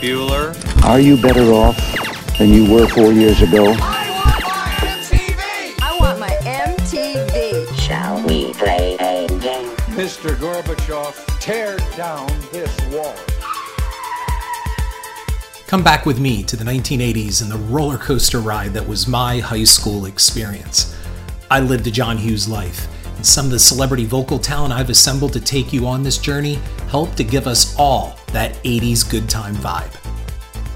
Bueller. Are you better off than you were four years ago? I want my MTV. Shall we play a game? Mr. Gorbachev, tear down this wall. Come back with me to the 1980s and the roller coaster ride that was my high school experience. I lived a John Hughes life, and some of the celebrity vocal talent I've assembled to take you on this journey helped to give us all that 80s good time vibe.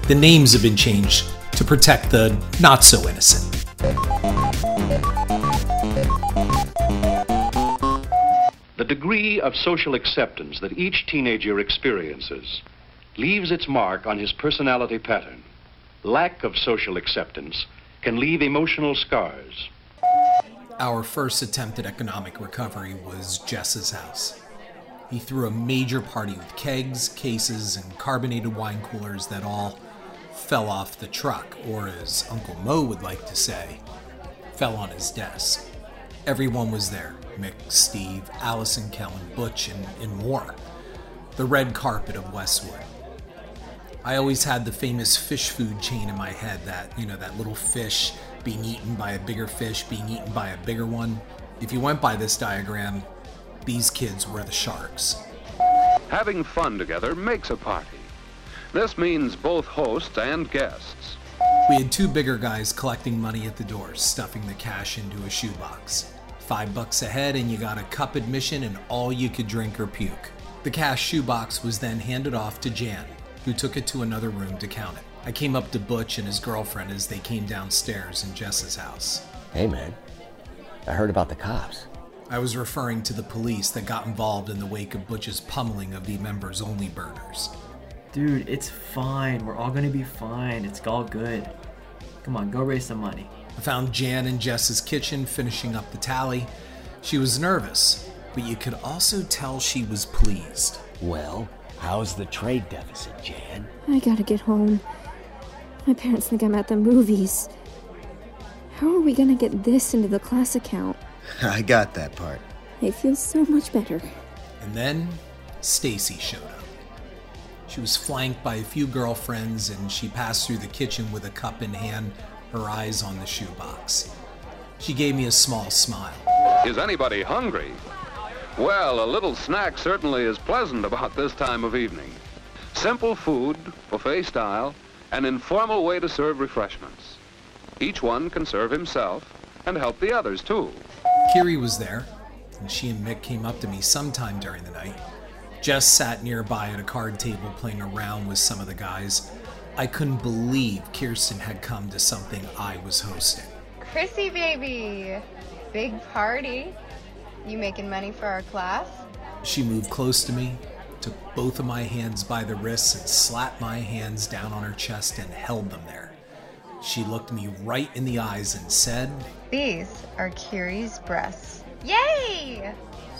The names have been changed to protect the not so innocent. The degree of social acceptance that each teenager experiences leaves its mark on his personality pattern. Lack of social acceptance can leave emotional scars. Our first attempt at economic recovery was Jess's house. He threw a major party with kegs, cases, and carbonated wine coolers that all fell off the truck, or as Uncle Mo would like to say, fell on his desk. Everyone was there Mick, Steve, Allison, Kellen, Butch, and, and more. The red carpet of Westwood. I always had the famous fish food chain in my head that, you know, that little fish being eaten by a bigger fish being eaten by a bigger one. If you went by this diagram, these kids were the sharks. Having fun together makes a party. This means both hosts and guests. We had two bigger guys collecting money at the door, stuffing the cash into a shoebox. Five bucks a head, and you got a cup admission and all you could drink or puke. The cash shoebox was then handed off to Jan, who took it to another room to count it. I came up to Butch and his girlfriend as they came downstairs in Jess's house. Hey, man. I heard about the cops. I was referring to the police that got involved in the wake of Butch's pummeling of the members only burners. Dude, it's fine. We're all gonna be fine. It's all good. Come on, go raise some money. I found Jan in Jess's kitchen finishing up the tally. She was nervous, but you could also tell she was pleased. Well, how's the trade deficit, Jan? I gotta get home. My parents think I'm at the movies. How are we gonna get this into the class account? I got that part. It feels so much better. And then Stacy showed up. She was flanked by a few girlfriends and she passed through the kitchen with a cup in hand, her eyes on the shoebox. She gave me a small smile. Is anybody hungry? Well, a little snack certainly is pleasant about this time of evening. Simple food, buffet style, an informal way to serve refreshments. Each one can serve himself and help the others too. Kiri was there, and she and Mick came up to me sometime during the night. Jess sat nearby at a card table playing around with some of the guys. I couldn't believe Kirsten had come to something I was hosting. Chrissy, baby. Big party. You making money for our class? She moved close to me, took both of my hands by the wrists, and slapped my hands down on her chest and held them there. She looked me right in the eyes and said, These are Kiri's breasts. Yay!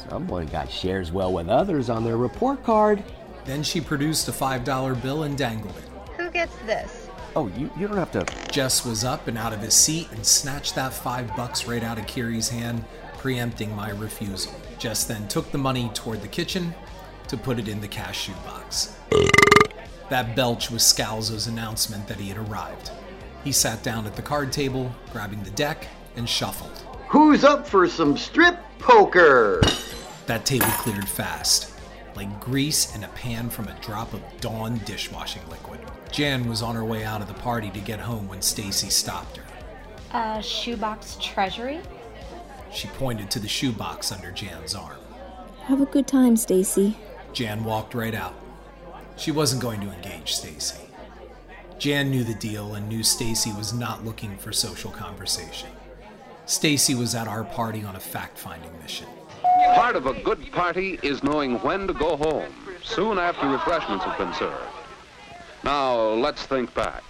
Someone got shares well with others on their report card. Then she produced a $5 bill and dangled it. Who gets this? Oh, you, you don't have to. Jess was up and out of his seat and snatched that five bucks right out of Kiri's hand, preempting my refusal. Jess then took the money toward the kitchen to put it in the cashew box. That belch was Scalzo's announcement that he had arrived. He sat down at the card table, grabbing the deck, and shuffled. Who's up for some strip poker? That table cleared fast, like grease in a pan from a drop of Dawn dishwashing liquid. Jan was on her way out of the party to get home when Stacy stopped her. Uh, shoebox treasury? She pointed to the shoebox under Jan's arm. Have a good time, Stacy. Jan walked right out. She wasn't going to engage Stacy. Jan knew the deal and knew Stacy was not looking for social conversation. Stacy was at our party on a fact-finding mission. Part of a good party is knowing when to go home, soon after refreshments have been served. Now, let's think back.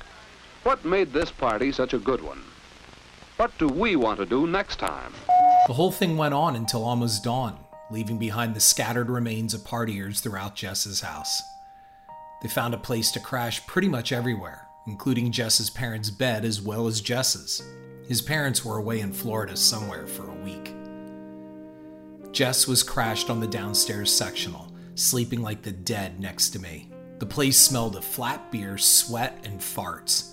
What made this party such a good one? What do we want to do next time? The whole thing went on until almost dawn, leaving behind the scattered remains of partiers throughout Jess's house. They found a place to crash pretty much everywhere, including Jess's parents' bed as well as Jess's. His parents were away in Florida somewhere for a week. Jess was crashed on the downstairs sectional, sleeping like the dead next to me. The place smelled of flat beer, sweat, and farts.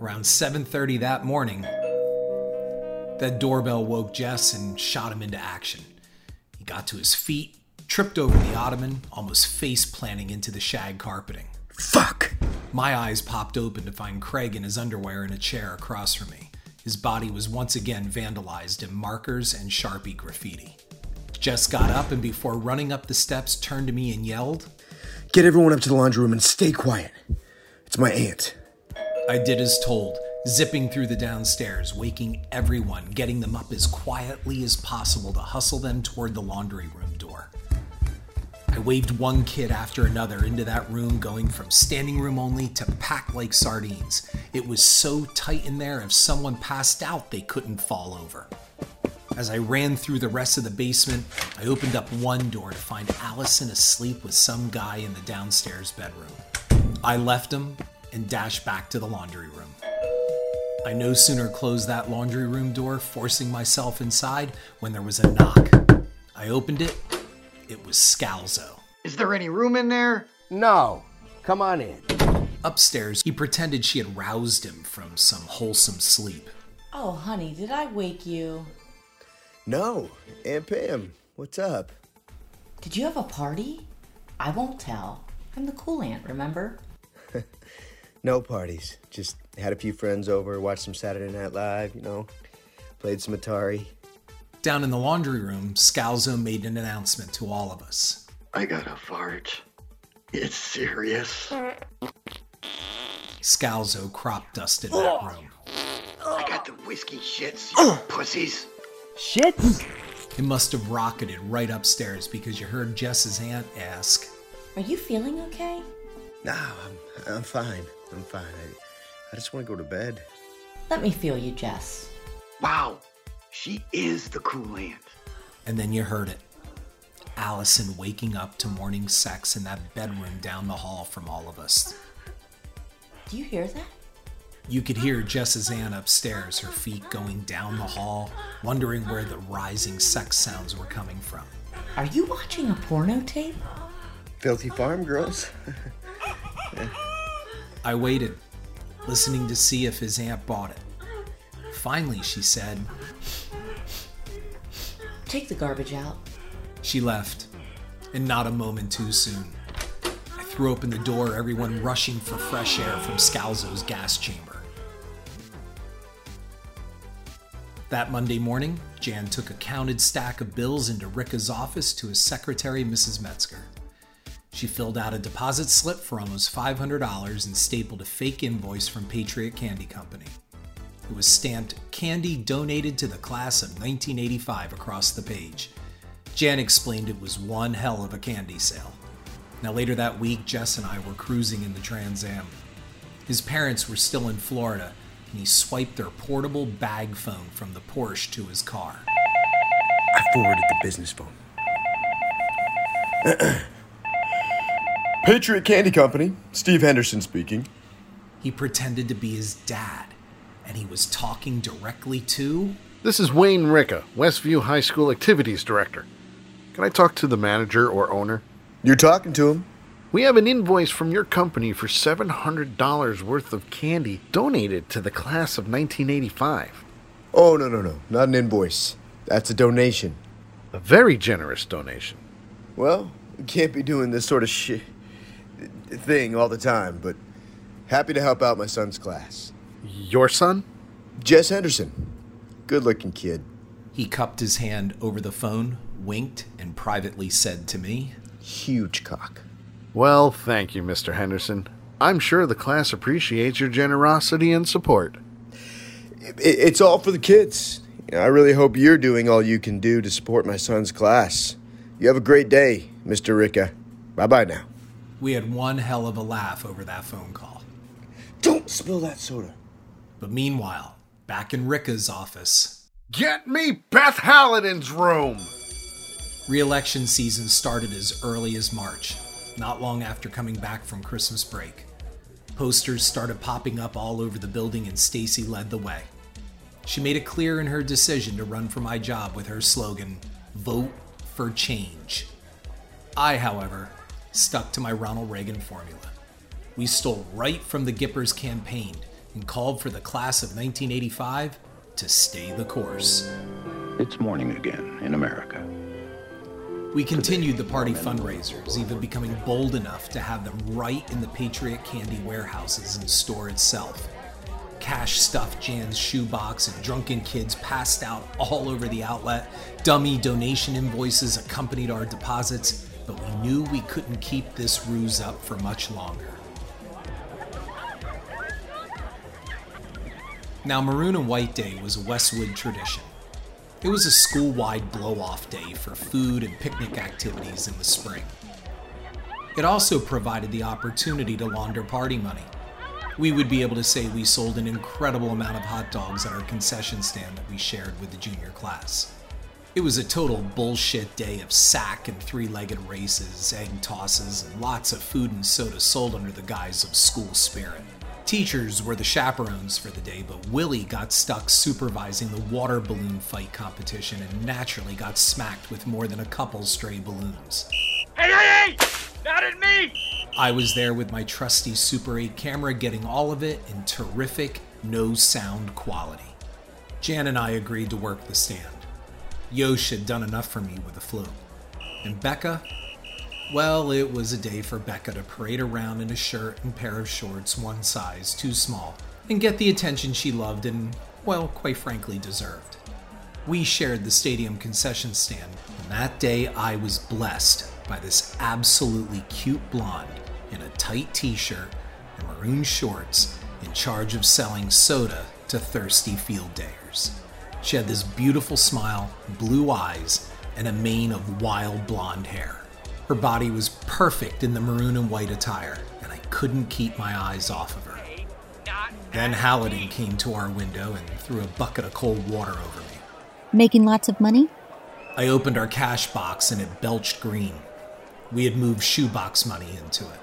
Around 7:30 that morning, that doorbell woke Jess and shot him into action. He got to his feet, tripped over the ottoman, almost face planting into the shag carpeting. Fuck! My eyes popped open to find Craig in his underwear in a chair across from me. His body was once again vandalized in markers and Sharpie graffiti. Jess got up and before running up the steps turned to me and yelled, Get everyone up to the laundry room and stay quiet. It's my aunt. I did as told, zipping through the downstairs, waking everyone, getting them up as quietly as possible to hustle them toward the laundry room door. I waved one kid after another into that room, going from standing room only to packed like sardines. It was so tight in there, if someone passed out, they couldn't fall over. As I ran through the rest of the basement, I opened up one door to find Allison asleep with some guy in the downstairs bedroom. I left him and dashed back to the laundry room. I no sooner closed that laundry room door, forcing myself inside, when there was a knock. I opened it. It was Scalzo. Is there any room in there? No. Come on in. Upstairs, he pretended she had roused him from some wholesome sleep. Oh, honey, did I wake you? No. Aunt Pam, what's up? Did you have a party? I won't tell. I'm the cool aunt, remember? No parties. Just had a few friends over, watched some Saturday Night Live, you know, played some Atari. Down in the laundry room, Scalzo made an announcement to all of us. I got a fart. It's serious. Scalzo crop dusted that room. I got the whiskey shits, you pussies. Shits? It must have rocketed right upstairs because you heard Jess's aunt ask, Are you feeling okay? No, I'm, I'm fine. I'm fine. I, I just want to go to bed. Let me feel you, Jess. Wow, she is the cool aunt. and then you heard it. Allison waking up to morning sex in that bedroom down the hall from all of us. Do you hear that? You could hear Jess's aunt upstairs, her feet going down the hall, wondering where the rising sex sounds were coming from. Are you watching a porno tape? Filthy farm girls. I waited, listening to see if his aunt bought it. Finally, she said, Take the garbage out. She left, and not a moment too soon. I threw open the door, everyone rushing for fresh air from Scalzo's gas chamber. That Monday morning, Jan took a counted stack of bills into Ricka's office to his secretary, Mrs. Metzger. She filled out a deposit slip for almost $500 and stapled a fake invoice from Patriot Candy Company. It was stamped Candy donated to the class of 1985 across the page. Jan explained it was one hell of a candy sale. Now, later that week, Jess and I were cruising in the Trans Am. His parents were still in Florida, and he swiped their portable bag phone from the Porsche to his car. I forwarded the business phone. Patriot Candy Company, Steve Henderson speaking. He pretended to be his dad, and he was talking directly to. This is Wayne Ricka, Westview High School Activities Director. Can I talk to the manager or owner? You're talking to him. We have an invoice from your company for $700 worth of candy donated to the class of 1985. Oh, no, no, no. Not an invoice. That's a donation. A very generous donation. Well, we can't be doing this sort of shit thing all the time, but happy to help out my son's class. Your son? Jess Henderson. Good looking kid. He cupped his hand over the phone, winked, and privately said to me, Huge cock. Well, thank you, Mr. Henderson. I'm sure the class appreciates your generosity and support. It's all for the kids. I really hope you're doing all you can do to support my son's class. You have a great day, Mr. Ricka. Bye bye now. We had one hell of a laugh over that phone call. Don't spill that soda. But meanwhile, back in Ricka's office, Get me Beth Hallidan's room! Re election season started as early as March, not long after coming back from Christmas break. Posters started popping up all over the building, and Stacy led the way. She made it clear in her decision to run for my job with her slogan, Vote for Change. I, however, stuck to my Ronald Reagan formula. We stole right from the Gippers campaign and called for the class of 1985 to stay the course. It's morning again in America. We continued the party fundraisers, even becoming bold enough to have them right in the Patriot Candy warehouses and store itself. Cash stuffed Jan's shoebox and drunken kids passed out all over the outlet. Dummy donation invoices accompanied our deposits, but we knew we couldn't keep this ruse up for much longer. Now, Maroon and White Day was a Westwood tradition. It was a school wide blow off day for food and picnic activities in the spring. It also provided the opportunity to launder party money. We would be able to say we sold an incredible amount of hot dogs at our concession stand that we shared with the junior class. It was a total bullshit day of sack and three legged races, egg tosses, and lots of food and soda sold under the guise of school spirit. Teachers were the chaperones for the day, but Willie got stuck supervising the water balloon fight competition and naturally got smacked with more than a couple stray balloons. Hey, hey, hey! Not at me! I was there with my trusty Super 8 camera getting all of it in terrific, no sound quality. Jan and I agreed to work the stand. Yosh had done enough for me with the flu. And Becca, well, it was a day for Becca to parade around in a shirt and pair of shorts one size too small and get the attention she loved and, well, quite frankly, deserved. We shared the stadium concession stand, and that day I was blessed by this absolutely cute blonde in a tight t shirt and maroon shorts in charge of selling soda to thirsty field dayers. She had this beautiful smile, blue eyes, and a mane of wild blonde hair. Her body was perfect in the maroon and white attire, and I couldn't keep my eyes off of her. Then Hallidan came to our window and threw a bucket of cold water over me. Making lots of money? I opened our cash box and it belched green. We had moved shoebox money into it.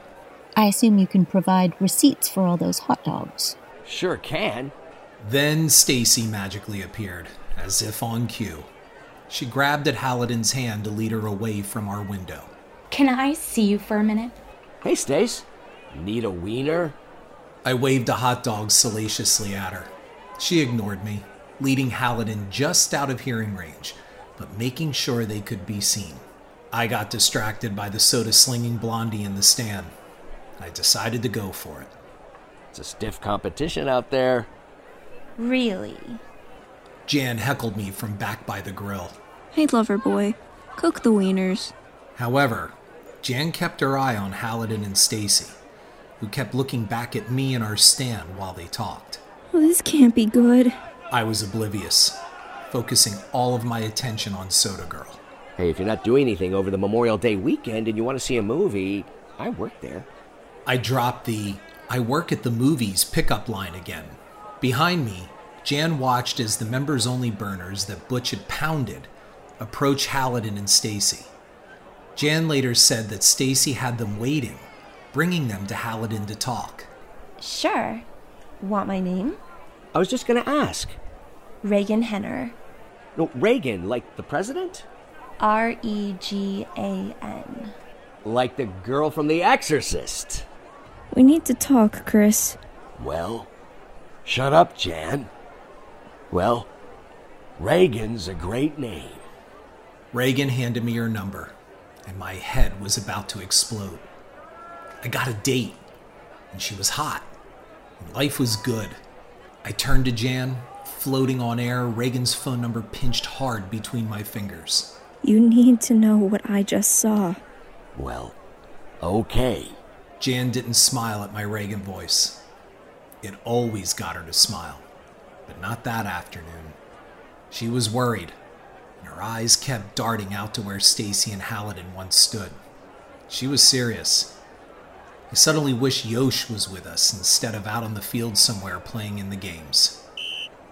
I assume you can provide receipts for all those hot dogs. Sure can. Then Stacy magically appeared, as if on cue. She grabbed at Hallidan's hand to lead her away from our window. Can I see you for a minute? Hey, Stace. Need a wiener? I waved a hot dog salaciously at her. She ignored me, leading Hallidan just out of hearing range, but making sure they could be seen. I got distracted by the soda slinging blondie in the stand. I decided to go for it. It's a stiff competition out there. Really? Jan heckled me from back by the grill. Hey, lover boy, cook the wieners. However, Jan kept her eye on Hallidan and Stacy, who kept looking back at me and our stand while they talked. Oh, this can't be good. I was oblivious, focusing all of my attention on Soda Girl. Hey, if you're not doing anything over the Memorial Day weekend and you want to see a movie, I work there. I dropped the I work at the movies pickup line again. Behind me, Jan watched as the members only burners that Butch had pounded approach Hallidan and Stacy. Jan later said that Stacy had them waiting, bringing them to Hallidan to talk. Sure. Want my name? I was just going to ask. Regan Henner. No, Reagan, like the president? R E G A N. Like the girl from The Exorcist. We need to talk, Chris. Well, shut up, Jan. Well, Regan's a great name. Regan handed me her number, and my head was about to explode. I got a date, and she was hot, life was good. I turned to Jan, floating on air, Regan's phone number pinched hard between my fingers. You need to know what I just saw. Well, okay. Jan didn't smile at my Reagan voice. It always got her to smile, but not that afternoon. She was worried, and eyes kept darting out to where Stacy and Hallidan once stood. She was serious. I suddenly wish Yosh was with us instead of out on the field somewhere playing in the games.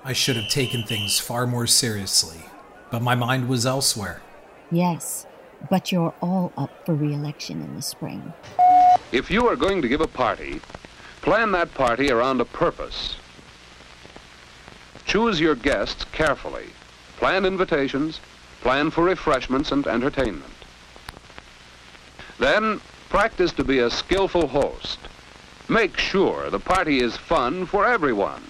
I should have taken things far more seriously, but my mind was elsewhere. Yes, but you're all up for re election in the spring. If you are going to give a party, plan that party around a purpose. Choose your guests carefully. Plan invitations, plan for refreshments and entertainment. Then Practice to be a skillful host. Make sure the party is fun for everyone.